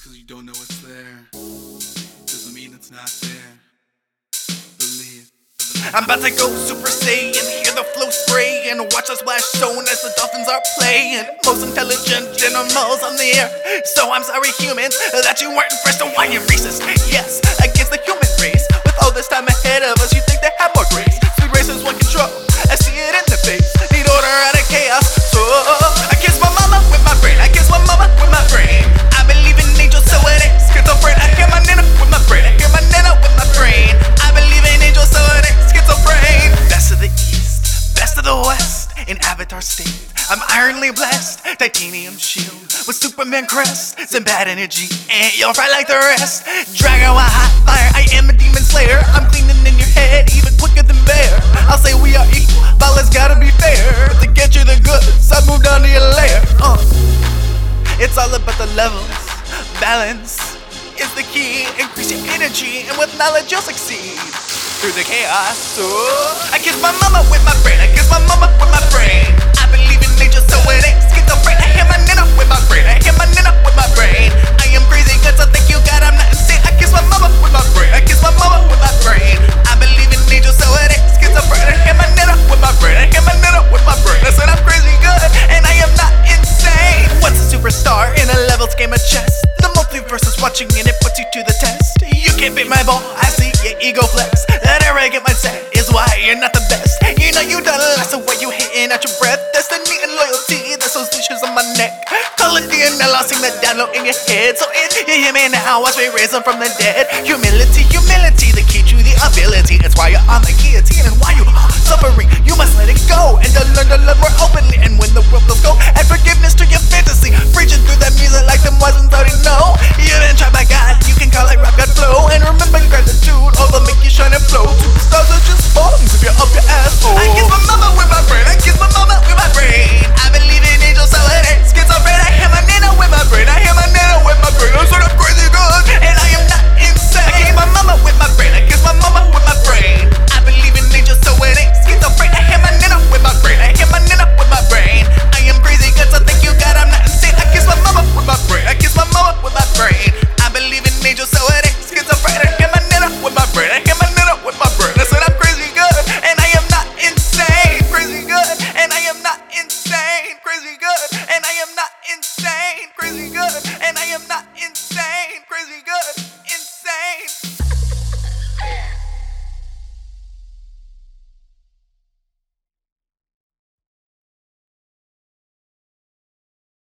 Just cause you don't know what's there doesn't mean it's not there. Believe. I'm about to go Super Saiyan, hear the flow spray, and watch the splash zone as the dolphins are playing. Most intelligent animals on the air. So I'm sorry, humans, that you weren't first. So why you racist? Yes, against the human race. With all this time ahead of us, you think they have more grace. Sweet races want control. I see it in the face. I'm ironly blessed. Titanium shield with Superman crest. Some bad energy, and you'll fry like the rest. Dragon with hot fire, I am a demon slayer. I'm cleaning in your head, even quicker than bear. I'll say we are equal, but let's gotta be fair. To get you the goods, I moved down to your lair. Uh. It's all about the levels. Balance is the key. Increase your energy, and with knowledge you'll succeed. Through the chaos. So I kiss my mama with my brain. I kiss my mama with my brain. Game of chess? The multiverse is watching and it puts you to the test. You can't beat my ball, I see your ego flex. That arrogant mindset is why you're not the best. You know you done less of what you hitting at your breath. Destiny and loyalty, that's those leashes on my neck. Call it DNA, I'll sing download in your head. So if you hear me now, watch me raise them from the dead. Humility, humility, the key to the ability. It's why you're on the guillotine and why you are suffering. You must let it go and learn to love and good.